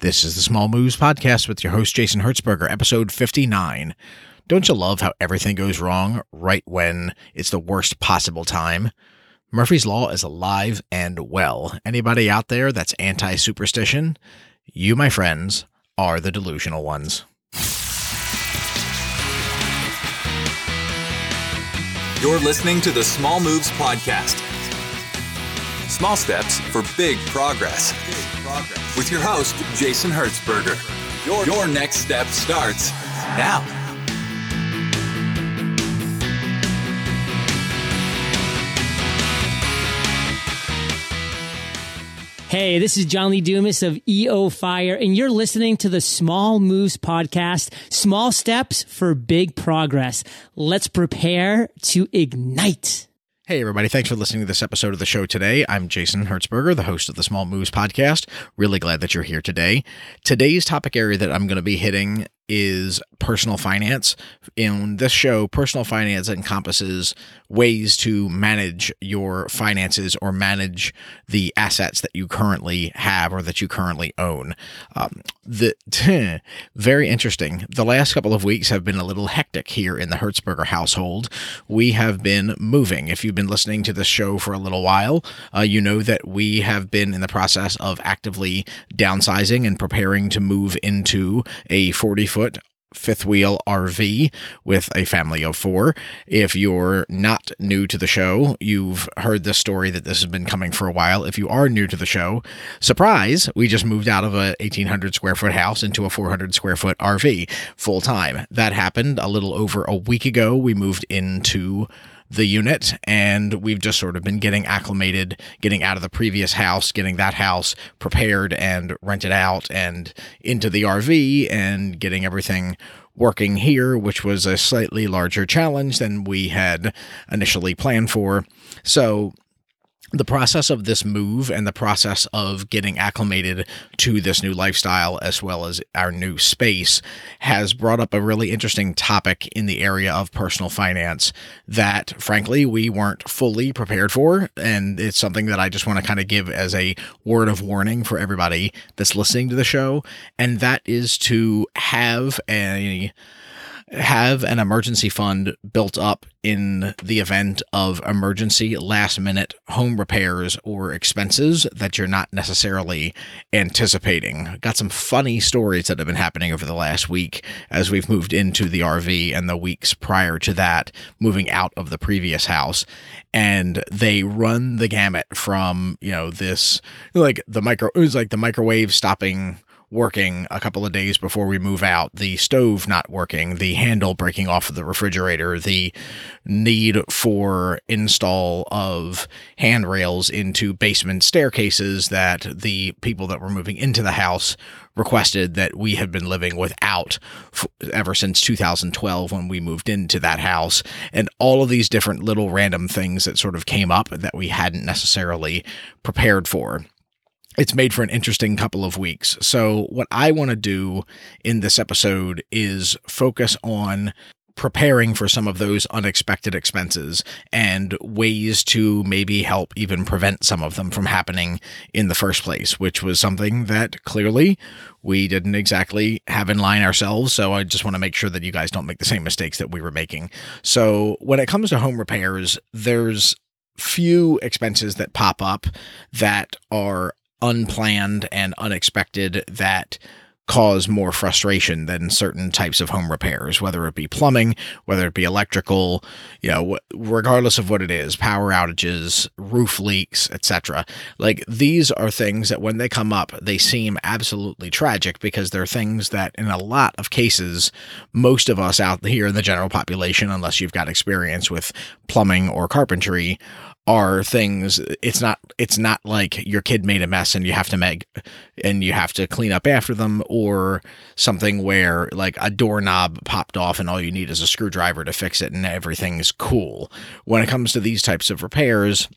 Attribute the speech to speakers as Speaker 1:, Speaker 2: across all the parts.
Speaker 1: This is the Small Moves Podcast with your host, Jason Hertzberger, episode 59. Don't you love how everything goes wrong right when it's the worst possible time? Murphy's Law is alive and well. Anybody out there that's anti superstition? You, my friends, are the delusional ones.
Speaker 2: You're listening to the Small Moves Podcast. Small steps for big progress. With your host, Jason Hertzberger. Your, your next step starts now.
Speaker 3: Hey, this is John Lee Dumas of EO Fire, and you're listening to the Small Moves Podcast Small Steps for Big Progress. Let's prepare to ignite.
Speaker 1: Hey, everybody. Thanks for listening to this episode of the show today. I'm Jason Hertzberger, the host of the Small Moves podcast. Really glad that you're here today. Today's topic area that I'm going to be hitting is personal finance. In this show, personal finance encompasses ways to manage your finances or manage the assets that you currently have or that you currently own. Um, the very interesting. The last couple of weeks have been a little hectic here in the Hertzberger household. We have been moving. If you've been listening to this show for a little while, uh, you know that we have been in the process of actively downsizing and preparing to move into a 40 foot fifth wheel RV with a family of four. If you're not new to the show, you've heard the story that this has been coming for a while. If you are new to the show, surprise, we just moved out of a 1800 square foot house into a 400 square foot RV full time. That happened a little over a week ago. We moved into the unit and we've just sort of been getting acclimated, getting out of the previous house, getting that house prepared and rented out and into the RV and getting everything working here, which was a slightly larger challenge than we had initially planned for. So the process of this move and the process of getting acclimated to this new lifestyle as well as our new space has brought up a really interesting topic in the area of personal finance that frankly we weren't fully prepared for. And it's something that I just want to kind of give as a word of warning for everybody that's listening to the show. And that is to have a have an emergency fund built up in the event of emergency last minute home repairs or expenses that you're not necessarily anticipating. Got some funny stories that have been happening over the last week as we've moved into the RV and the weeks prior to that, moving out of the previous house. And they run the gamut from, you know, this like the micro, it was like the microwave stopping working a couple of days before we move out, the stove not working, the handle breaking off of the refrigerator, the need for install of handrails into basement staircases that the people that were moving into the house requested that we had been living without f- ever since 2012 when we moved into that house. And all of these different little random things that sort of came up that we hadn't necessarily prepared for it's made for an interesting couple of weeks. So, what I want to do in this episode is focus on preparing for some of those unexpected expenses and ways to maybe help even prevent some of them from happening in the first place, which was something that clearly we didn't exactly have in line ourselves. So I just want to make sure that you guys don't make the same mistakes that we were making. So when it comes to home repairs, there's few expenses that pop up that are unplanned and unexpected that cause more frustration than certain types of home repairs, whether it be plumbing, whether it be electrical, you know, regardless of what it is, power outages, roof leaks, etc. Like these are things that when they come up, they seem absolutely tragic because they're things that in a lot of cases, most of us out here in the general population, unless you've got experience with plumbing or carpentry, are things it's not it's not like your kid made a mess and you have to make and you have to clean up after them or something where like a doorknob popped off and all you need is a screwdriver to fix it and everything's cool. When it comes to these types of repairs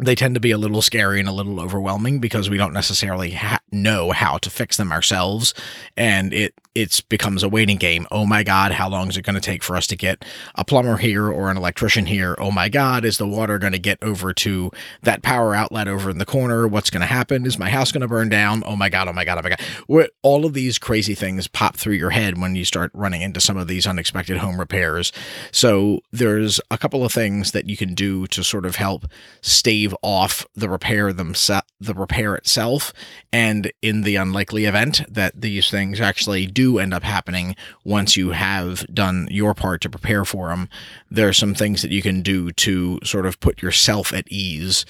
Speaker 1: they tend to be a little scary and a little overwhelming because we don't necessarily ha- know how to fix them ourselves. And it it becomes a waiting game. Oh my God, how long is it going to take for us to get a plumber here or an electrician here? Oh my God, is the water going to get over to that power outlet over in the corner? What's going to happen? Is my house going to burn down? Oh my God, oh my God, oh my God. All of these crazy things pop through your head when you start running into some of these unexpected home repairs. So there's a couple of things that you can do to sort of help stave off the repair themselves, the repair itself. And in the unlikely event that these things actually do do end up happening once you have done your part to prepare for them, there are some things that you can do to sort of put yourself at ease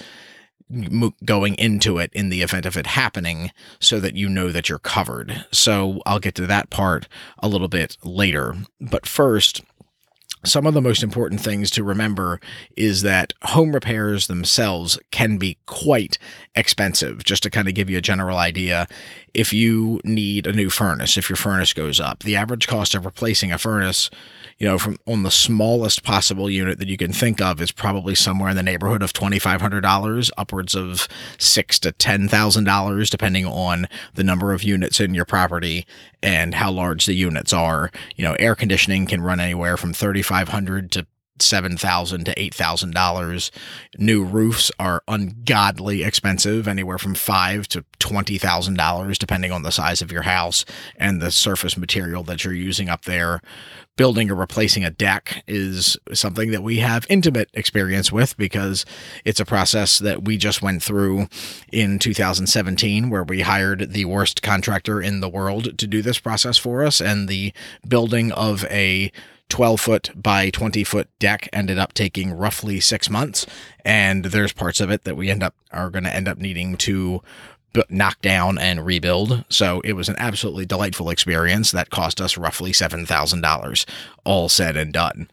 Speaker 1: going into it in the event of it happening so that you know that you're covered. So I'll get to that part a little bit later. But first, some of the most important things to remember is that home repairs themselves can be quite expensive. Just to kind of give you a general idea, if you need a new furnace, if your furnace goes up, the average cost of replacing a furnace you know, from on the smallest possible unit that you can think of is probably somewhere in the neighborhood of twenty five hundred dollars, upwards of six to ten thousand dollars, depending on the number of units in your property and how large the units are. You know, air conditioning can run anywhere from thirty five hundred to seven thousand to eight thousand dollars. New roofs are ungodly expensive, anywhere from five to twenty thousand dollars, depending on the size of your house and the surface material that you're using up there. Building or replacing a deck is something that we have intimate experience with because it's a process that we just went through in 2017, where we hired the worst contractor in the world to do this process for us, and the building of a 12 foot by 20 foot deck ended up taking roughly six months. And there's parts of it that we end up are going to end up needing to knock down and rebuild. So it was an absolutely delightful experience that cost us roughly $7,000, all said and done.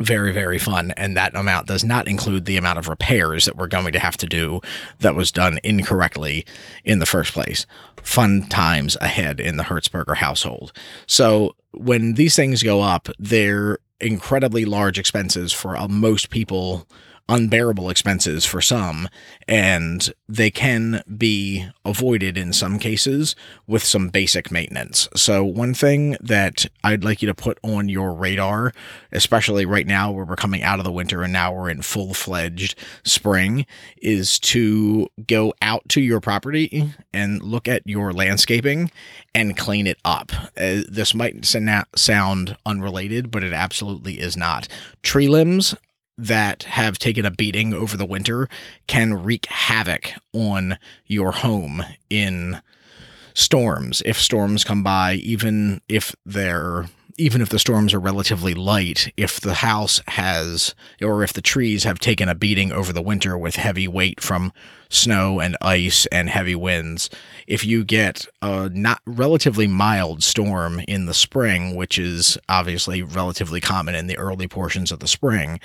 Speaker 1: Very very fun. And that amount does not include the amount of repairs that we're going to have to do that was done incorrectly in the first place. Fun times ahead in the hertzberger household. So when these things go up they're incredibly large expenses for uh, most people unbearable expenses for some, and they can be avoided in some cases with some basic maintenance. So, one thing that I'd like you to put on your radar, especially right now where we're coming out of the winter and now we're in full fledged spring, is to go out to your property and look at your landscaping and clean it up. Uh, this might sound unrelated, but it absolutely is not. Tree limbs that have taken a beating over the winter can wreak havoc on your home in storms. If storms come by, even if they're even if the storms are relatively light, if the house has or if the trees have taken a beating over the winter with heavy weight from snow and ice and heavy winds. If you get a not relatively mild storm in the spring, which is obviously relatively common in the early portions of the spring,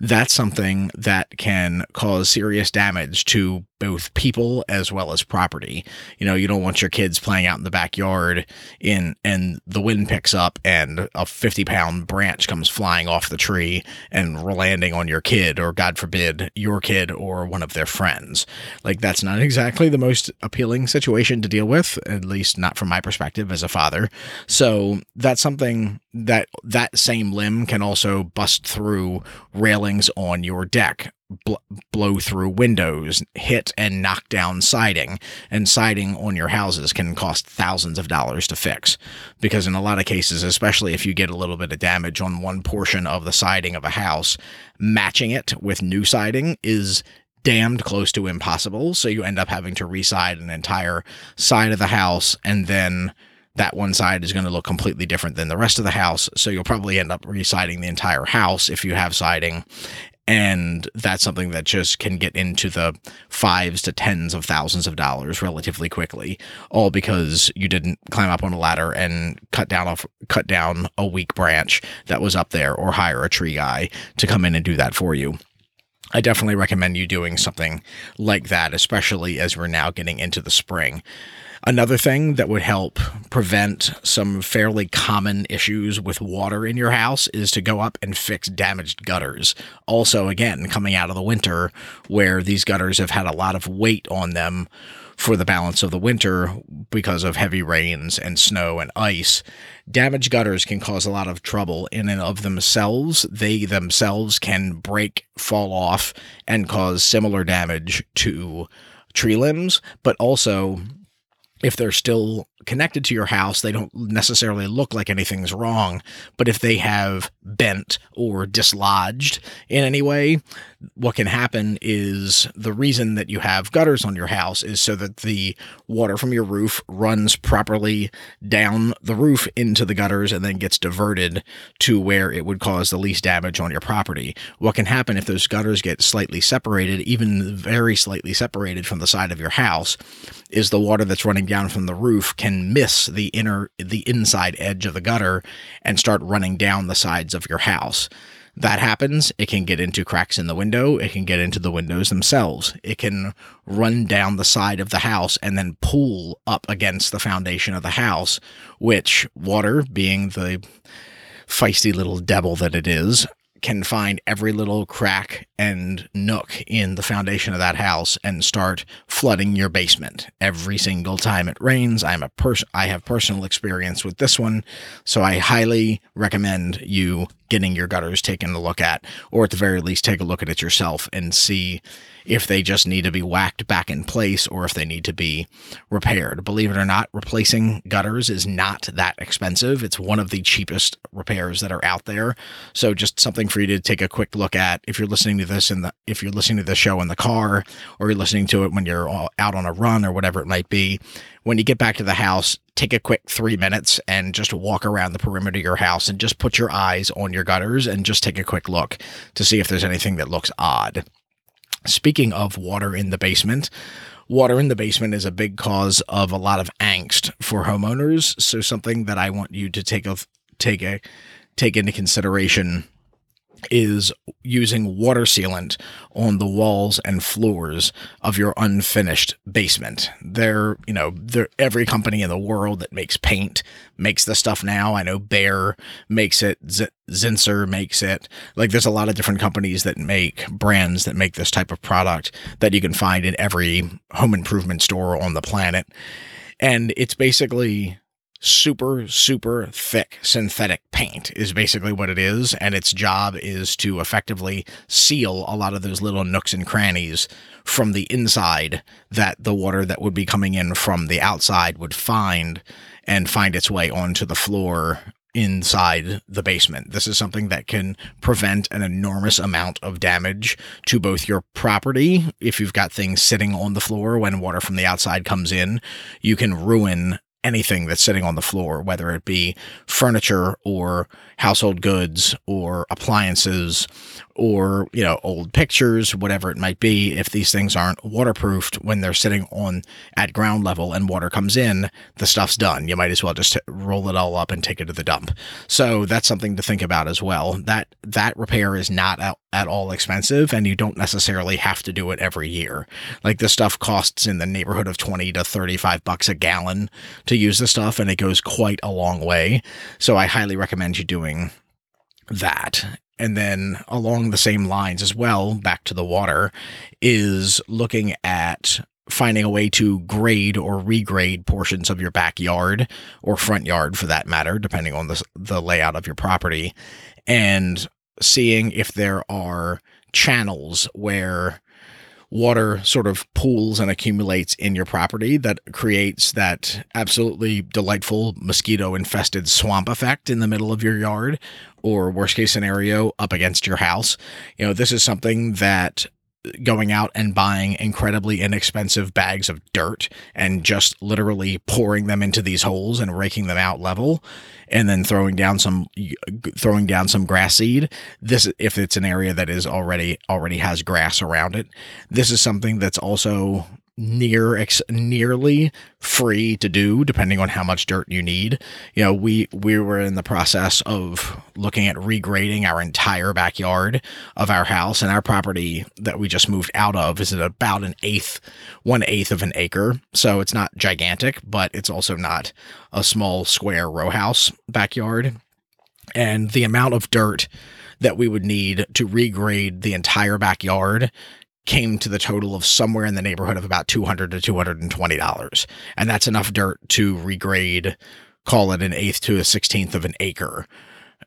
Speaker 1: that's something that can cause serious damage to both people as well as property. You know, you don't want your kids playing out in the backyard in and the wind picks up and a 50 pound branch comes flying off the tree and landing on your kid or God forbid your kid or one of their friends. Like that's not exactly the most appealing situation to deal with, at least not from my perspective as a father. So that's something that that same limb can also bust through railings on your deck bl- blow through windows, hit and knock down siding, and siding on your houses can cost thousands of dollars to fix. Because in a lot of cases, especially if you get a little bit of damage on one portion of the siding of a house, matching it with new siding is damned close to impossible. So you end up having to reside an entire side of the house and then that one side is going to look completely different than the rest of the house. So you'll probably end up residing the entire house if you have siding and that's something that just can get into the fives to tens of thousands of dollars relatively quickly all because you didn't climb up on a ladder and cut down a cut down a weak branch that was up there or hire a tree guy to come in and do that for you I definitely recommend you doing something like that, especially as we're now getting into the spring. Another thing that would help prevent some fairly common issues with water in your house is to go up and fix damaged gutters. Also, again, coming out of the winter where these gutters have had a lot of weight on them for the balance of the winter because of heavy rains and snow and ice. Damaged gutters can cause a lot of trouble in and of themselves. They themselves can break, fall off, and cause similar damage to tree limbs, but also if they're still connected to your house, they don't necessarily look like anything's wrong. But if they have bent or dislodged in any way, what can happen is the reason that you have gutters on your house is so that the water from your roof runs properly down the roof into the gutters and then gets diverted to where it would cause the least damage on your property. What can happen if those gutters get slightly separated, even very slightly separated from the side of your house, is the water that's running down from the roof can miss the inner the inside edge of the gutter and start running down the sides of your house. That happens, it can get into cracks in the window, it can get into the windows themselves. It can run down the side of the house and then pull up against the foundation of the house, which water being the feisty little devil that it is, can find every little crack and nook in the foundation of that house and start flooding your basement every single time it rains. I'm a person I have personal experience with this one, so I highly recommend you getting your gutters taken a look at or at the very least take a look at it yourself and see if they just need to be whacked back in place or if they need to be repaired. Believe it or not, replacing gutters is not that expensive. It's one of the cheapest repairs that are out there. So just something for you to take a quick look at if you're listening to this in the if you're listening to the show in the car or you're listening to it when you're out on a run or whatever it might be. When you get back to the house, take a quick 3 minutes and just walk around the perimeter of your house and just put your eyes on your gutters and just take a quick look to see if there's anything that looks odd. Speaking of water in the basement, water in the basement is a big cause of a lot of angst for homeowners. So something that I want you to take a take a take into consideration is using water sealant on the walls and floors of your unfinished basement. There, you know, there every company in the world that makes paint makes the stuff now. I know Behr makes it, Z- Zinsser makes it. Like there's a lot of different companies that make brands that make this type of product that you can find in every home improvement store on the planet. And it's basically super, super thick synthetic paint is basically what it is. And its job is to effectively seal a lot of those little nooks and crannies from the inside that the water that would be coming in from the outside would find and find its way onto the floor inside the basement. This is something that can prevent an enormous amount of damage to both your property. If you've got things sitting on the floor when water from the outside comes in, you can ruin anything that's sitting on the floor, whether it be furniture or household goods or appliances or, you know, old pictures, whatever it might be. If these things aren't waterproofed when they're sitting on at ground level and water comes in, the stuff's done. You might as well just roll it all up and take it to the dump. So that's something to think about as well. That that repair is not at, at all expensive and you don't necessarily have to do it every year. Like the stuff costs in the neighborhood of 20 to 35 bucks a gallon to use the stuff and it goes quite a long way. So I highly recommend you doing that. And then along the same lines as well, back to the water, is looking at finding a way to grade or regrade portions of your backyard or front yard for that matter, depending on the, the layout of your property, and seeing if there are channels where water sort of pools and accumulates in your property that creates that absolutely delightful mosquito infested swamp effect in the middle of your yard or worst case scenario up against your house. You know, this is something that going out and buying incredibly inexpensive bags of dirt and just literally pouring them into these holes and raking them out level and then throwing down some throwing down some grass seed. This if it's an area that is already already has grass around it this is something that's also near ex- nearly free to do depending on how much dirt you need. You know we we were in the process of looking at regrading our entire backyard of our house and our property that we just moved out of is about an eighth one eighth of an acre. So it's not gigantic but it's also not a small square row house backyard. And the amount of dirt that we would need to regrade the entire backyard came to the total of somewhere in the neighborhood of about 200 to 220 dollars and that's enough dirt to regrade call it an eighth to a sixteenth of an acre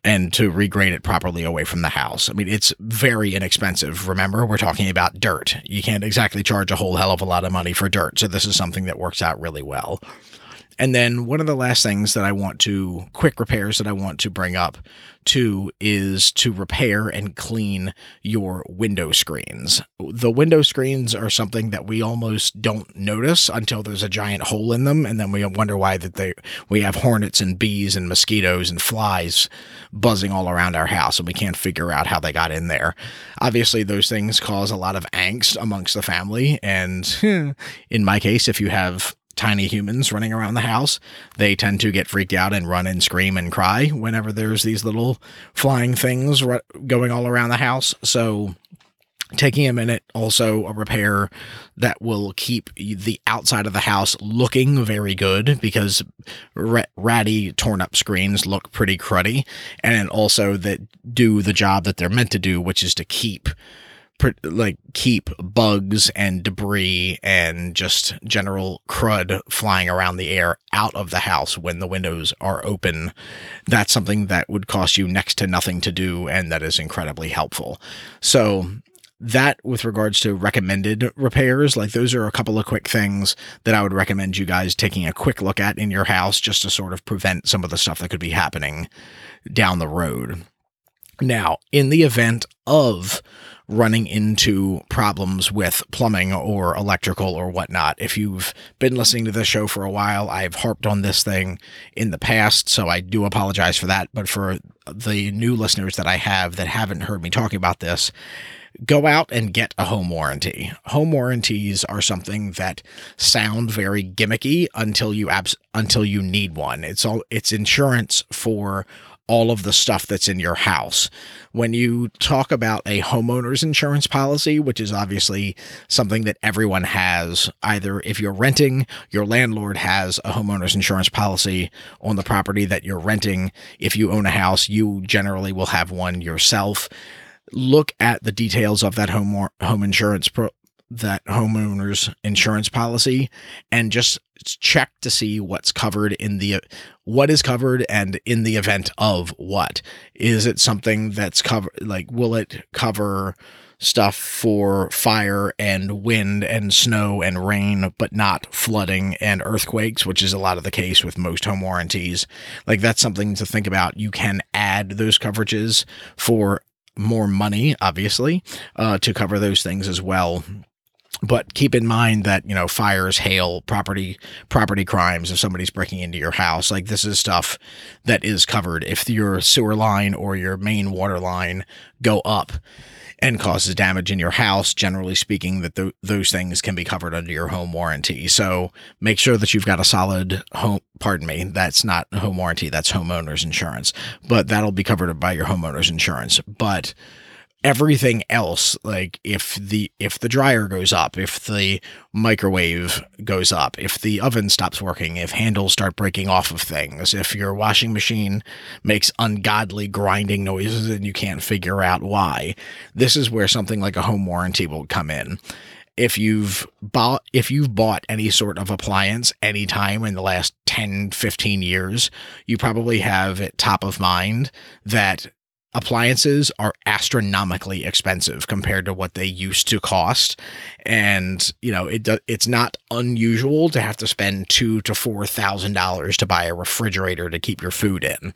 Speaker 1: and to regrade it properly away from the house. I mean, it's very inexpensive. Remember, we're talking about dirt. You can't exactly charge a whole hell of a lot of money for dirt. So this is something that works out really well. And then one of the last things that I want to, quick repairs that I want to bring up too, is to repair and clean your window screens. The window screens are something that we almost don't notice until there's a giant hole in them. And then we wonder why that they, we have hornets and bees and mosquitoes and flies buzzing all around our house and we can't figure out how they got in there. Obviously, those things cause a lot of angst amongst the family. And in my case, if you have tiny humans running around the house, they tend to get freaked out and run and scream and cry whenever there's these little flying things going all around the house. So, taking a minute, also a repair that will keep the outside of the house looking very good because ratty, torn up screens look pretty cruddy, and also that do the job that they're meant to do, which is to keep like keep bugs and debris and just general crud flying around the air out of the house when the windows are open. That's something that would cost you next to nothing to do and that is incredibly helpful. So that with regards to recommended repairs, like those are a couple of quick things that I would recommend you guys taking a quick look at in your house just to sort of prevent some of the stuff that could be happening down the road. Now, in the event of running into problems with plumbing or electrical or whatnot. If you've been listening to this show for a while, I've harped on this thing in the past, so I do apologize for that. But for the new listeners that I have that haven't heard me talking about this, go out and get a home warranty. Home warranties are something that sound very gimmicky until you abs- until you need one. It's all it's insurance for all of the stuff that's in your house. When you talk about a homeowner's insurance policy, which is obviously something that everyone has, either if you're renting, your landlord has a homeowner's insurance policy on the property that you're renting. If you own a house, you generally will have one yourself. Look at the details of that home home insurance pro- that homeowner's insurance policy and just check to see what's covered in the what is covered and in the event of what. Is it something that's covered like will it cover stuff for fire and wind and snow and rain but not flooding and earthquakes which is a lot of the case with most home warranties? Like that's something to think about. You can add those coverages for more money obviously uh, to cover those things as well but keep in mind that you know fires hail property property crimes if somebody's breaking into your house like this is stuff that is covered. If your sewer line or your main water line go up and causes damage in your house generally speaking that th- those things can be covered under your home warranty. So make sure that you've got a solid home pardon me that's not home warranty that's homeowners insurance. But that'll be covered by your homeowners insurance. But everything else like if the if the dryer goes up if the microwave goes up if the oven stops working if handles start breaking off of things if your washing machine makes ungodly grinding noises and you can't figure out why this is where something like a home warranty will come in. If you've bought if you've bought any sort of appliance anytime in the last 10 15 years you probably have it top of mind that appliances are astronomically expensive compared to what they used to cost. And you know it it's not unusual to have to spend 2 to 4000 dollars to buy a refrigerator to keep your food in.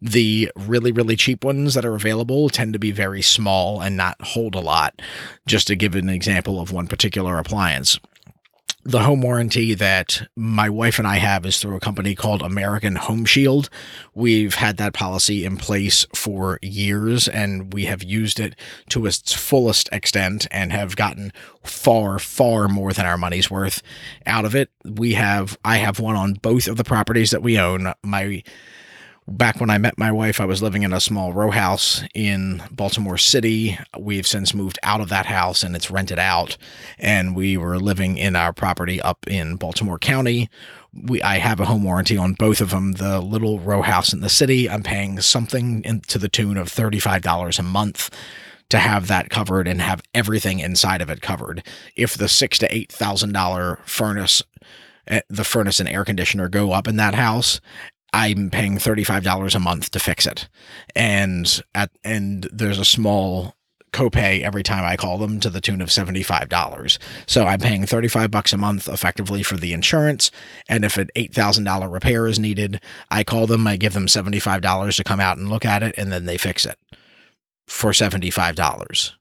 Speaker 1: The really really cheap ones that are available tend to be very small and not hold a lot. Just to give an example of one particular appliance the home warranty that my wife and I have is through a company called American Home Shield. We've had that policy in place for years and we have used it to its fullest extent and have gotten far, far more than our money's worth out of it. We have, I have one on both of the properties that we own. My back when I met my wife, I was living in a small row house in Baltimore City. We've since moved out of that house and it's rented out. And we were living in our property up in Baltimore County. We I have a home warranty on both of them. The little row house in the city, I'm paying something in, to the tune of $35 a month to have that covered and have everything inside of it covered. If the six to eight thousand dollar furnace, eh, the furnace and air conditioner go up in that house, I'm paying $35 a month to fix it. And at and there's a small copay every time I call them to the tune of $75. So I'm paying 35 bucks a month effectively for the insurance. And if an $8,000 repair is needed, I call them, I give them $75 to come out and look at it, and then they fix it for $75.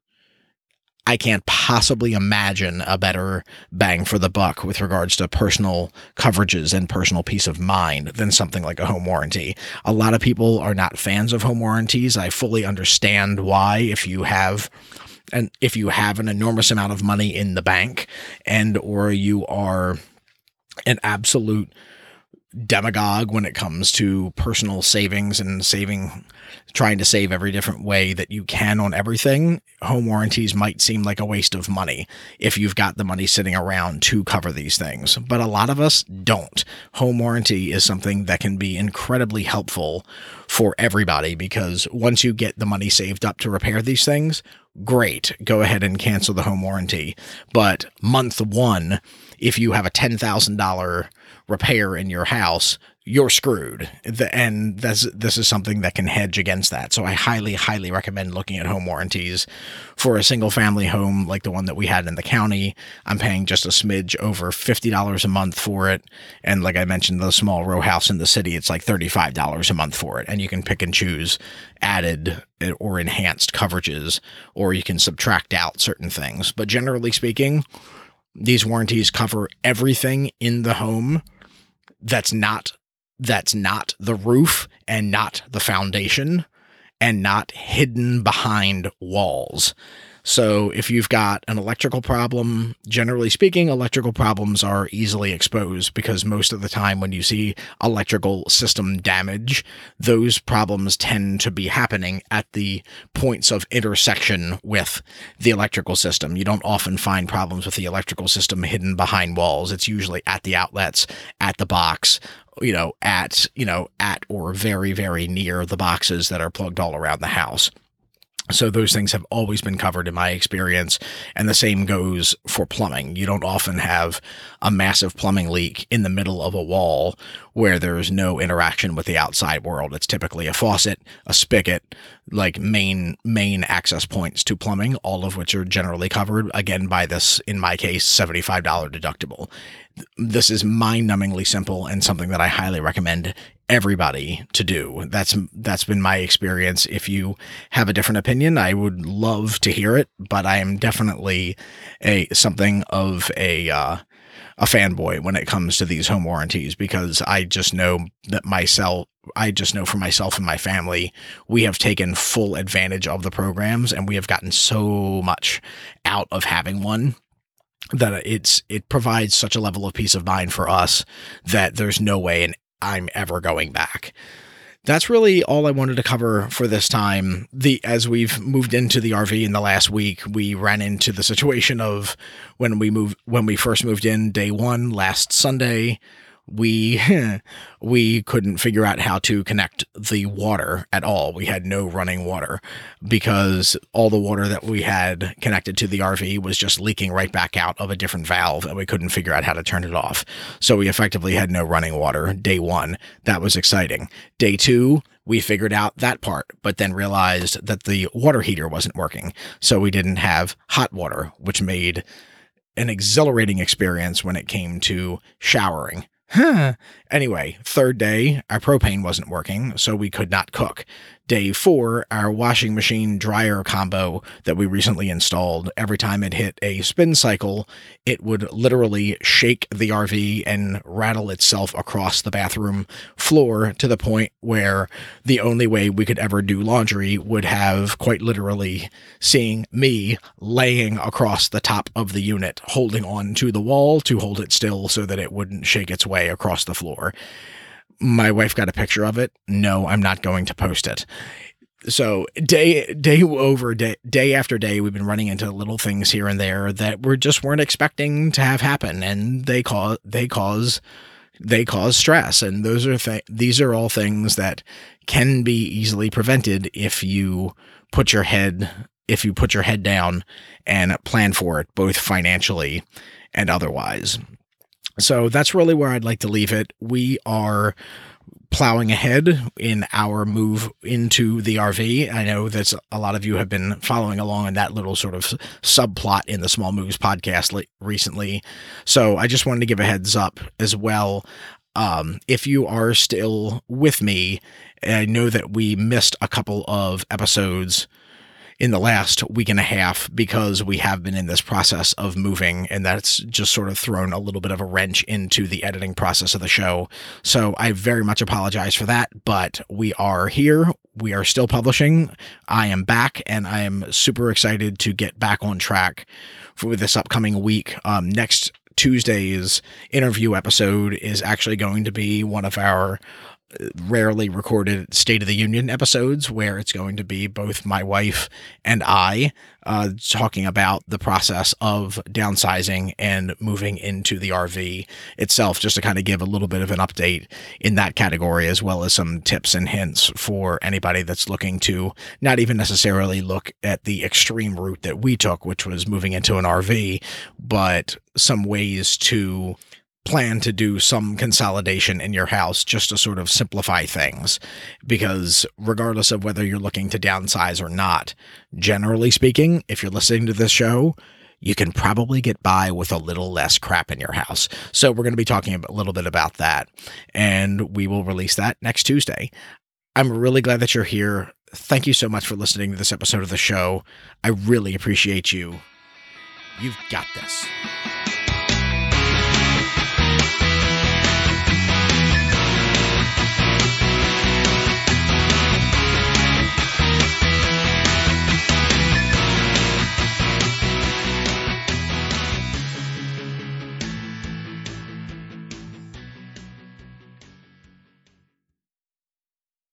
Speaker 1: I can't possibly imagine a better bang for the buck with regards to personal coverages and personal peace of mind than something like a home warranty. A lot of people are not fans of home warranties. I fully understand why if you have and if you have an enormous amount of money in the bank and or you are an absolute demagogue when it comes to personal savings and saving trying to save every different way that you can on everything home warranties might seem like a waste of money if you've got the money sitting around to cover these things. But a lot of us don't. Home warranty is something that can be incredibly helpful for everybody because once you get the money saved up to repair these things great go ahead and cancel the home warranty. But month 1 if you have a $10,000 repair in your house, you're screwed. The, and this, this is something that can hedge against that. So I highly, highly recommend looking at home warranties for a single family home like the one that we had in the county. I'm paying just a smidge over $50 a month for it. And like I mentioned, the small row house in the city, it's like $35 a month for it. And you can pick and choose added or enhanced coverages, or you can subtract out certain things. But generally speaking, these warranties cover everything in the home that's not that's not the roof and not the foundation and not hidden behind walls. So if you've got an electrical problem, generally speaking, electrical problems are easily exposed because most of the time when you see electrical system damage, those problems tend to be happening at the points of intersection with the electrical system. You don't often find problems with the electrical system hidden behind walls. It's usually at the outlets, at the box, you know, at, you know, at or very, very near the boxes that are plugged all around the house. So those things have always been covered in my experience. And the same goes for plumbing. You don't often have a massive plumbing leak in the middle of a wall where there's no interaction with the outside world. It's typically a faucet, a spigot, like main main access points to plumbing, all of which are generally covered again by this in my case $75 deductible. This is mind-numbingly simple and something that I highly recommend everybody to do. That's that's been my experience. If you have a different opinion, I would love to hear it, but I am definitely a something of a uh, a fanboy when it comes to these home warranties because I just know that myself I just know for myself and my family, we have taken full advantage of the programs and we have gotten so much out of having one that it's it provides such a level of peace of mind for us that there's no way and I'm ever going back. That's really all I wanted to cover for this time. The as we've moved into the RV in the last week, we ran into the situation of when we moved when we first moved in day 1 last Sunday, we we couldn't figure out how to connect the water at all. We had no running water because all the water that we had connected to the RV was just leaking right back out of a different valve and we couldn't figure out how to turn it off. So we effectively had no running water day 1. That was exciting. Day 2, we figured out that part, but then realized that the water heater wasn't working. So we didn't have hot water, which made an exhilarating experience when it came to showering Huh. Anyway, third day, our propane wasn't working, so we could not cook. Day four, our washing machine dryer combo that we recently installed, every time it hit a spin cycle, it would literally shake the RV and rattle itself across the bathroom floor to the point where the only way we could ever do laundry would have quite literally seeing me laying across the top of the unit, holding on to the wall to hold it still so that it wouldn't shake its way across the floor my wife got a picture of it. No, I'm not going to post it. So day day over day day after day, we've been running into little things here and there that we just weren't expecting to have happen, and they cause they cause they cause stress, and those are th- these are all things that can be easily prevented if you put your head if you put your head down and plan for it, both financially and otherwise. So that's really where I'd like to leave it. We are plowing ahead in our move into the RV. I know that a lot of you have been following along in that little sort of subplot in the Small Moves podcast recently. So I just wanted to give a heads up as well. Um, if you are still with me, I know that we missed a couple of episodes in the last week and a half because we have been in this process of moving and that's just sort of thrown a little bit of a wrench into the editing process of the show. So I very much apologize for that, but we are here. We are still publishing. I am back and I am super excited to get back on track for this upcoming week. Um, next Tuesday's interview episode is actually going to be one of our rarely recorded State of the Union episodes where it's going to be both my wife and I uh, talking about the process of downsizing and moving into the RV itself, just to kind of give a little bit of an update in that category, as well as some tips and hints for anybody that's looking to not even necessarily look at the extreme route that we took, which was moving into an RV, but some ways to plan to do some consolidation in your house just to sort of simplify things. Because regardless of whether you're looking to downsize or not, generally speaking, if you're listening to this show, you can probably get by with a little less crap in your house. So we're going to be talking a little bit about that, and we will release that next Tuesday. I'm really glad that you're here. Thank you so much for listening to this episode of the show. I really appreciate you. You've got this.